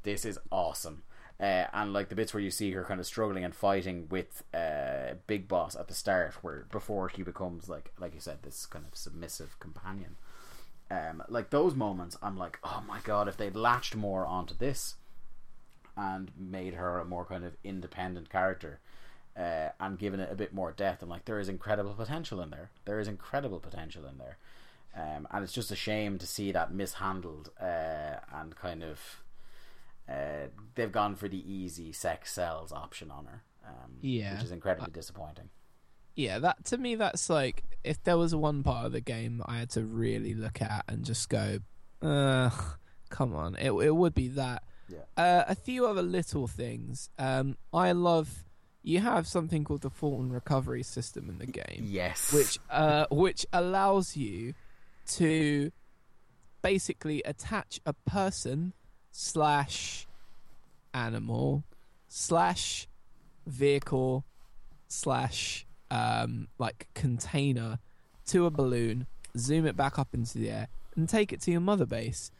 This is awesome uh, and like the bits where you see her kind of struggling and fighting with uh, Big Boss at the start, where before he becomes like like you said, this kind of submissive companion. Um, like those moments, I'm like, oh my god, if they'd latched more onto this and made her a more kind of independent character, uh, and given it a bit more depth, I'm like, there is incredible potential in there. There is incredible potential in there, um, and it's just a shame to see that mishandled uh, and kind of uh, they've gone for the easy sex sells option on her, um, Yeah. which is incredibly disappointing. Yeah, that to me, that's like if there was one part of the game that I had to really look at and just go, uh, come on, it it would be that. Yeah. Uh, a few other little things. Um, I love. You have something called the Fulton recovery system in the game, Yes. which uh, which allows you to basically attach a person slash animal slash vehicle slash um, like container to a balloon, zoom it back up into the air, and take it to your mother base,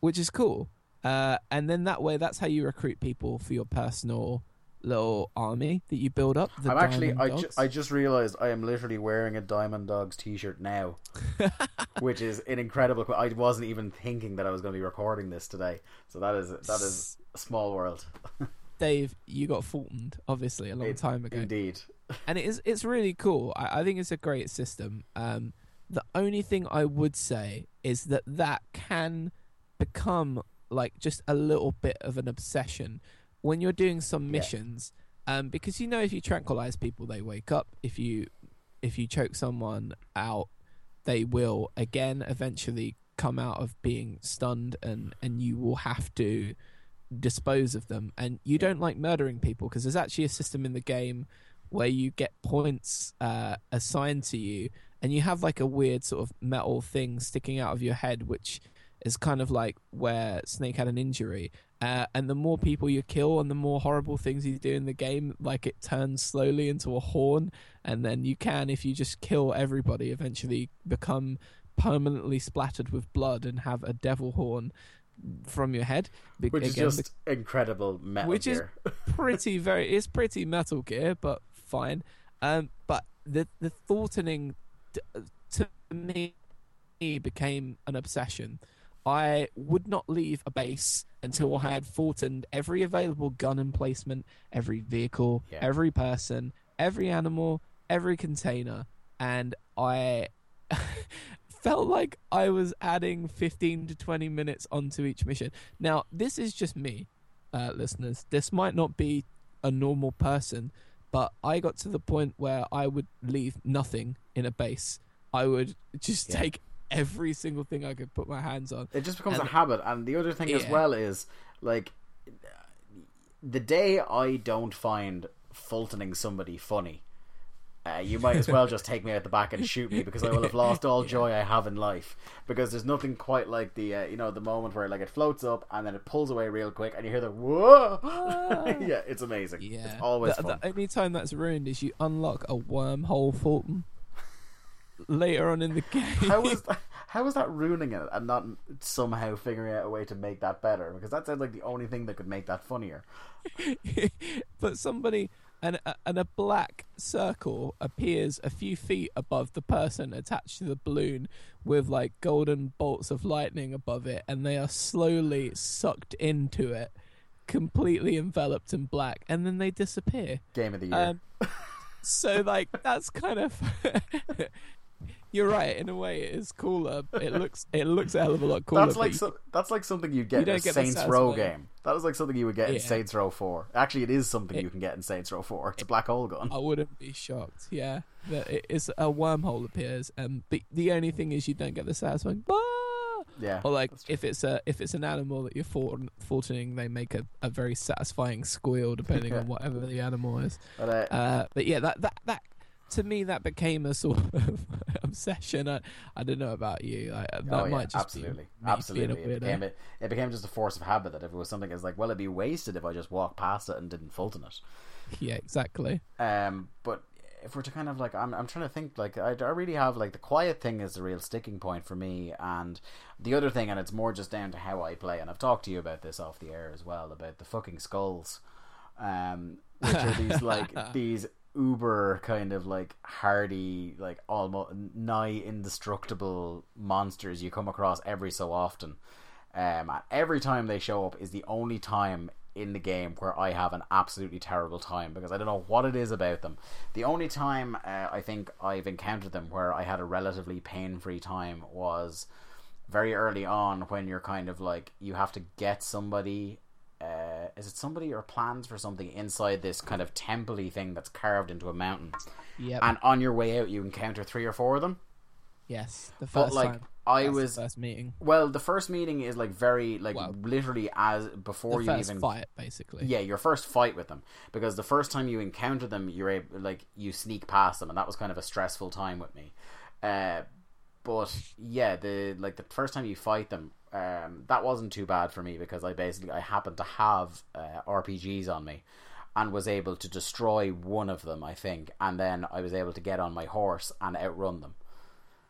which is cool. Uh, and then that way, that's how you recruit people for your personal little army that you build up. I'm actually. I, ju- I just realized I am literally wearing a Diamond Dogs T-shirt now, which is an incredible. I wasn't even thinking that I was going to be recording this today, so that is that is a small world. Dave, you got Fultoned obviously a long It- time ago. Indeed. and it is it's really cool. I, I think it's a great system. Um, the only thing I would say is that that can become like just a little bit of an obsession when you're doing some Yeah. missions. Um, because you know if you tranquilize people, they wake up. If you if you choke someone out, they will again eventually come out of being stunned, and and you will have to dispose of them. And you don't like murdering people because there's actually a system in the game where you get points uh, assigned to you, and you have like a weird sort of metal thing sticking out of your head, which is kind of like where Snake had an injury. Uh, and the more people you kill and the more horrible things you do in the game, like it turns slowly into a horn, and then you can, if you just kill everybody, eventually become permanently splattered with blood and have a devil horn from your head. Be- Which is again, just incredible metal Which is- pretty very it's pretty metal gear but fine um but the the Fultoning to me became an obsession i would not leave a base until i had Fultoned every available gun emplacement every vehicle Yeah. every person every animal every container and i felt like i was adding 15 to 20 minutes onto each mission now this is just me uh, listeners. This might not be a normal person, but I got to the point where I would leave nothing in a base. I would just Yeah. take every single thing I could put my hands on. It just becomes And- a habit. And the other thing as well is like the day I don't find Fultoning somebody funny, uh, you might as well just take me out the back and shoot me because I will have lost all joy I have in life. Because there's nothing quite like the uh, you know the moment where like it floats up and then it pulls away real quick and you hear the whoa. yeah, it's amazing. Yeah, It's always the, fun. the only time that's ruined is you unlock a wormhole Fulton later on in the game. How is that, how is that ruining it and not somehow figuring out a way to make that better? Because that sounds like the only thing that could make that funnier. but somebody and a, and a black circle appears a few feet above the person attached to the balloon with like golden bolts of lightning above it and they are slowly sucked into it completely enveloped in black and then they disappear Game of the year. um, so like that's kind of you're right in a way it is cooler it looks it looks a hell of a lot cooler that's like so, that's like something you get you in a get Saints Row satisfying- game. That is like something you would get in Saints Row Four. Actually, it is something It- you can get in Saints Row Four. It's a black hole gun. I wouldn't be shocked. Yeah, that it's a wormhole appears, and but the only thing is you don't get the satisfying. "Ah!" Yeah, Or like if it's a if it's an animal that you're fort- Fultoning, they make a, a very satisfying squeal depending on whatever the animal is. But, uh, Uh, but yeah, that that that to me that became a sort of obsession. I, I don't know about you. I, that oh, yeah, might just absolutely, be absolutely. It became, it, it became just a force of habit that if it was something that's like, well, it'd be wasted if I just walked past it and didn't Fulton it. Yeah, exactly. Um, but if we're to kind of like, I'm, I'm trying to think, like, I, I really have, like, the quiet thing is the real sticking point for me, and the other thing, and it's more just down to how I play, and I've talked to you about this off the air as well, about the fucking skulls, um, which are these, like, these uber kind of, like, hardy, like, almost nigh indestructible monsters you come across every so often. Um, and every time they show up is the only time in the game where I have an absolutely terrible time because I don't know what it is about them. The only time uh, I think I've encountered them where I had a relatively pain free time was very early on when you're kind of like you have to get somebody. Uh, is it somebody or plans for something inside this kind of temple thing that's carved into a mountain? Yeah. And on your way out, you encounter three or four of them. Yes, the But first like time. I That's the was first meeting. well, the first meeting is like very like Well, literally as before The you first even fight, basically. Yeah, your first fight with them because the first time you encounter them, you're able like you sneak past them, and that was kind of a stressful time with me. Uh, but yeah, the like the first time you fight them, um, that wasn't too bad for me because I basically I happened to have uh, RPGs on me and was able to destroy one of them, I think, and then I was able to get on my horse and outrun them.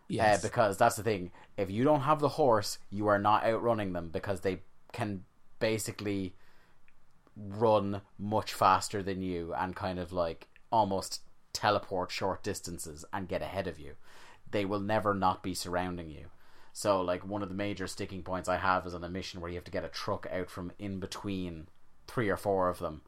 Yes. Uh, because that's the thing. If you don't have the horse, you are not outrunning them because they can basically run much faster than you and kind of like almost teleport short distances and get ahead of you. They will never not be surrounding you. So, like, one of the major sticking points I have is on a mission where you have to get a truck out from in between three or four of them.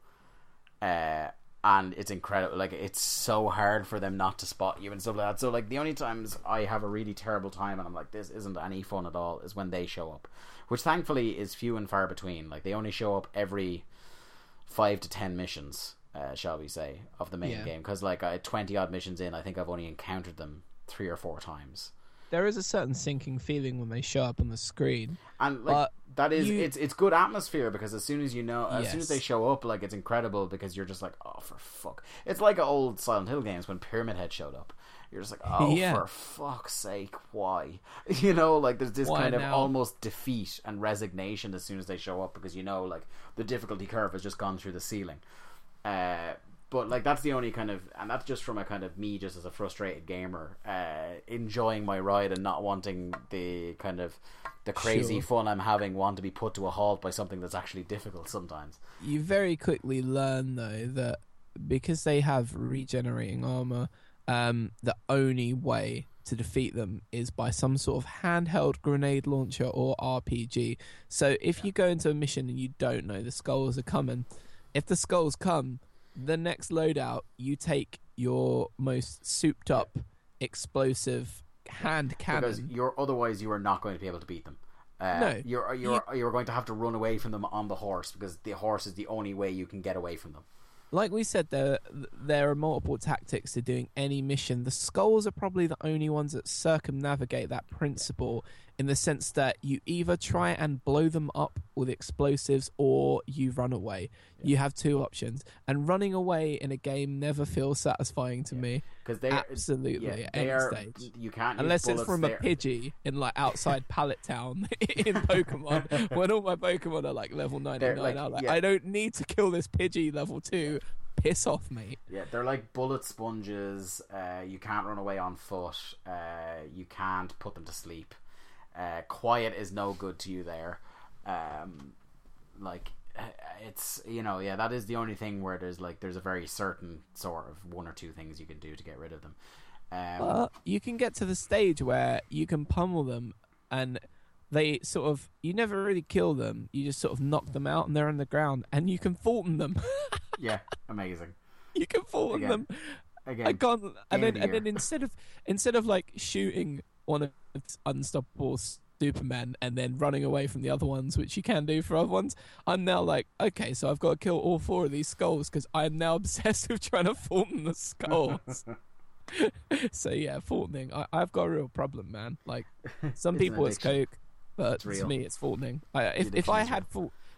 Uh, and it's incredible. Like, it's so hard for them not to spot you and stuff like that. So, like, the only times I have a really terrible time and I'm like, this isn't any fun at all is when they show up. Which thankfully is few and far between. Like, they only show up every five to ten missions, uh, shall we say, of the main Yeah. game. Because, like, I 20 odd missions in, I think I've only encountered them three or four times. There is a certain sinking feeling when they show up on the screen. and like But that is you- it's it's good atmosphere because as soon as you know as soon as they show up like it's incredible because you're just like oh for fuck. It's like old Silent Hill games when Pyramid Head showed up. You're just like oh Yeah. for fuck's sake why? You know like there's this Why kind of almost defeat and resignation as soon as they show up because you know like the difficulty curve has just gone through the ceiling. Uh but like that's the only kind of and that's just from a kind of me just as a frustrated gamer uh enjoying my ride and not wanting the kind of the crazy Sure. fun i'm having want to be put to a halt by something that's actually difficult sometimes You very quickly learn though that because they have regenerating armor, um, the only way to defeat them is by some sort of handheld grenade launcher or RPG. So if you go into a mission and you don't know the skulls are coming, if the skulls come, the next loadout you take your most souped up explosive hand because cannon. you're otherwise you are not going to be able to beat them uh, No. you're you're you're going to have to run away from them on the horse because the horse is the only way you can get away from them like we said, there there are multiple tactics to doing any mission. The skulls are probably the only ones that circumnavigate that principle in the sense that you either try and blow them up with explosives or you run away. You have two options, and running away in a game never feels satisfying to me. because they Absolutely, yeah, they are stage. you can't Unless it's from a. Pidgey in like outside Pallet Town in Pokemon, when all my Pokemon are like level ninety nine, like- like, yeah. I don't need to kill this Pidgey level two. Piss off, mate. Yeah, they're like bullet sponges. Uh, you can't run away on foot. Uh, you can't put them to sleep. Uh, quiet is no good to you there. Um, like uh, it's you know yeah that is the only thing where there's like there's a very certain sort of one or two things you can do to get rid of them. Um, But you can get to the stage where you can pummel them and they sort of you never really kill them. You just sort of knock them out and they're on the ground and you can Fulton them. yeah, amazing. you can Fulton Again, them. Again, I can't and then the and then instead of instead of like shooting one of unstoppable Superman and then running away from the other ones, which you can do for other ones, I'm now like, okay, so I've got to kill all four of these skulls because I'm now obsessed with trying to form the skulls. so yeah, Fultoning. I, I've got a real problem, man. Like some It's people it's coke, but It's to me it's Fultoning. I, if if I had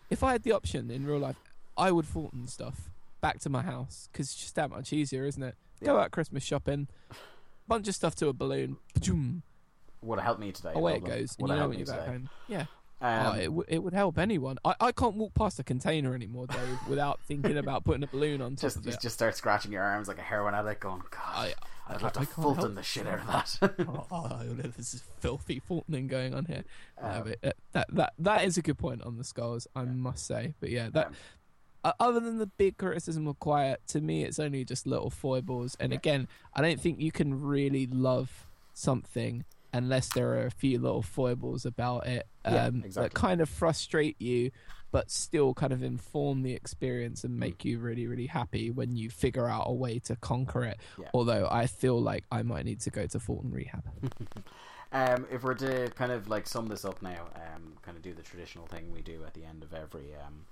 if I had the option in real life, I would Fulton stuff back to my house because it's just that much easier, isn't it? Go out Christmas shopping, bunch of stuff to a balloon, Would have helped me today. away it goes. Would have you know helped when me you're back today. home. Yeah, Um, oh, it, w- it would help anyone. I, I can't walk past a container anymore, Dave, without thinking about putting a balloon on top just of it. just start scratching your arms like a heroin addict, going, God, I- I'd I- love to Fulton the shit out of that. oh, oh, this is filthy Fultoning going on here. No, Um, but, uh, that that that is a good point on the skulls, I must say. But yeah, that Um, uh, other than the big criticism of quiet, to me, it's only just little foibles. And Yeah. again, I don't think you can really love something unless there are a few little foibles about it um, Yeah, that kind of frustrate you, but still kind of inform the experience and make you really, really happy when you figure out a way to conquer it. Yeah. Although I feel like I might need to go to Fulton Rehab. Um, if we're to kind of like sum this up now, um, kind of do the traditional thing we do at the end of every um,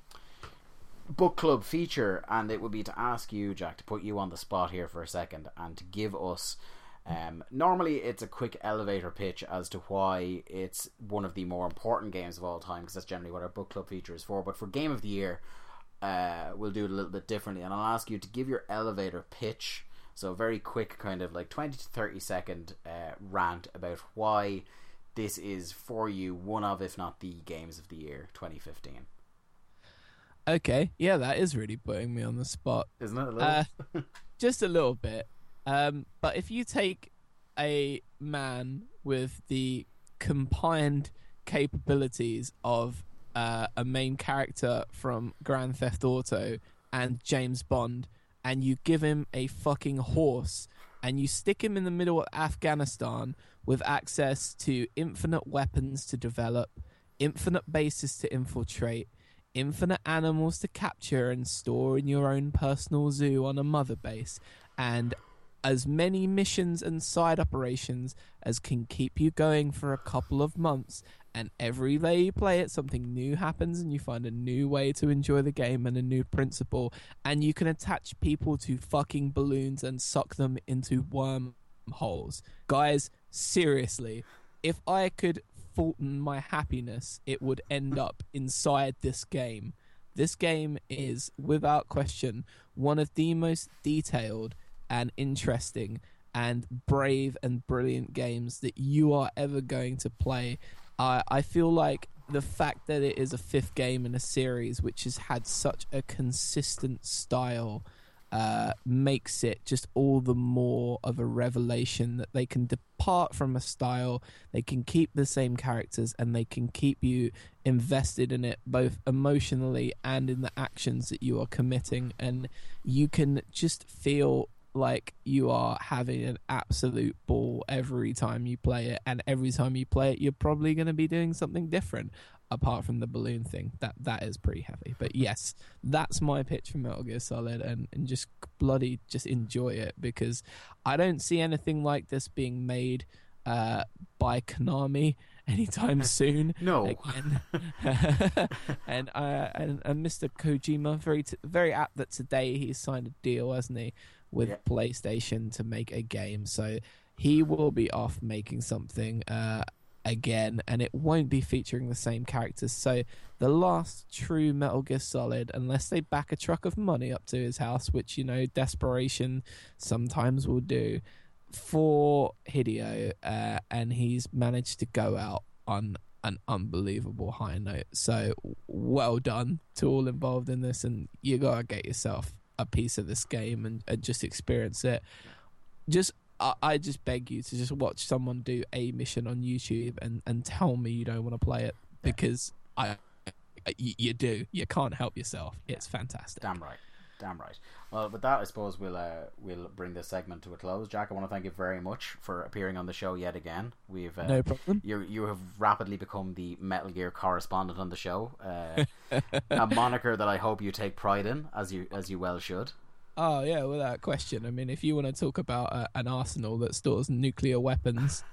book club feature, and it would be to ask you, Jack, to put you on the spot here for a second and to give us Um, normally, it's a quick elevator pitch as to why it's one of the more important games of all time, because that's generally what our book club feature is for. But for Game of the Year, uh, we'll do it a little bit differently, and I'll ask you to give your elevator pitch. So, a very quick, kind of like 20 to 30 second uh, rant about why this is for you one of, if not the games of the year 2015. Okay, yeah, that is really putting me on the spot. Isn't it? A little? Uh, just a little bit. Um, but if you take a man with the combined capabilities of uh, a main character from Grand Theft Auto and James Bond, and you give him a fucking horse, and you stick him in the middle of Afghanistan with access to infinite weapons to develop, infinite bases to infiltrate, infinite animals to capture and store in your own personal zoo on a mother base, and as many missions and side operations as can keep you going for a couple of months. And every day you play it, something new happens, and you find a new way to enjoy the game and a new principle. And you can attach people to fucking balloons and suck them into wormholes. Guys, seriously, if I could Fulton my happiness, it would end up inside this game. This game is, without question, one of the most detailed and interesting and brave and brilliant games that you are ever going to play. I I feel like the fact that it is a fifth game in a series which has had such a consistent style uh, makes it just all the more of a revelation that they can depart from a style, they can keep the same characters, and they can keep you invested in it both emotionally and in the actions that you are committing. And you can just feel like you are having an absolute ball every time you play it and every time you play it you're probably going to be doing something different apart from the balloon thing that that is pretty heavy but yes that's my pitch for metal gear solid and, and just bloody just enjoy it because i don't see anything like this being made uh, by konami anytime soon no. and, uh, and and Mr. Kojima very t- very apt that today he's signed a deal, hasn't he, with Yeah. PlayStation to make a game. So he will be off making something uh, again, and it won't be featuring the same characters. So the last true Metal Gear Solid, unless they back a truck of money up to his house, which you know desperation sometimes will do. For Hideo, uh, and he's managed to go out on an unbelievable high note. So well done to all involved in this, and you gotta get yourself a piece of this game and, and just experience it. Just I, I just beg you to just watch someone do a mission on YouTube and, and tell me you don't want to play it because I, I you, you do. You can't help yourself. It's fantastic. Damn right. Damn right. Well, with that, I suppose we'll uh, we'll bring this segment to a close. Jack, I want to thank you very much for appearing on the show yet again. We've uh, No problem. you you have rapidly become the Metal Gear correspondent on the show, uh, a moniker that I hope you take pride in, as you as you well should. Oh yeah, without question. I mean, if you want to talk about uh, an arsenal that stores nuclear weapons,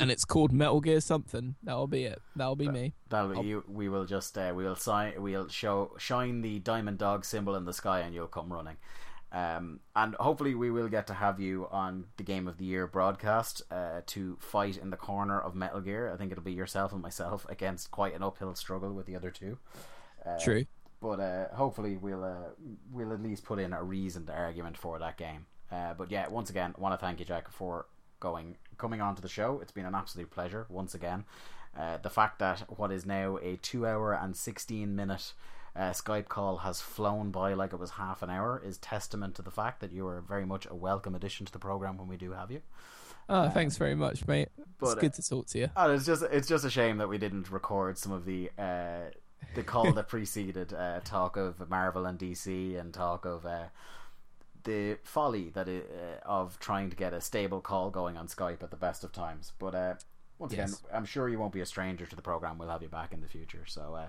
and it's called Metal Gear something, that'll be it. That'll be me. That'll you. We will just uh, we'll sign we'll show shine the diamond dog symbol in the sky, and you'll come running. Um, and hopefully we will get to have you on the Game of the Year broadcast uh, to fight in the corner of Metal Gear. I think it'll be yourself and myself against quite an uphill struggle with the other two. Uh, True. but uh, hopefully we'll uh, we'll at least put in a reasoned argument for that game. Uh, but yeah, once again, I want to thank you, Jack, for going coming on to the show. It's been an absolute pleasure once again. Uh, the fact that what is now a two hour and sixteen minute uh, Skype call has flown by like it was half an hour is testament to the fact that you are very much a welcome addition to the program when we do have you. Oh, thanks very much, mate. But, it's good to talk to you. And it's just it's just a shame that we didn't record some of the uh, the call that preceded uh, talk of Marvel and DC and talk of uh, the folly that it, uh, of trying to get a stable call going on Skype at the best of times. But uh, once Yes. again, I'm sure you won't be a stranger to the program. We'll have you back in the future. So. Uh,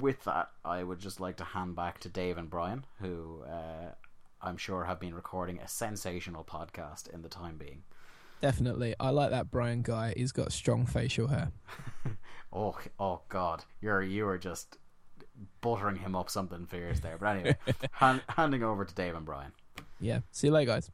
with that, I would just like to hand back to Dave and Brian, who uh, I'm sure have been recording a sensational podcast in the time being. Definitely. I like that Brian guy. He's got strong facial hair. Oh, oh God, you're you are just buttering him up something fierce there. But anyway, hand, handing over to Dave and Brian. Yeah. See you later, guys.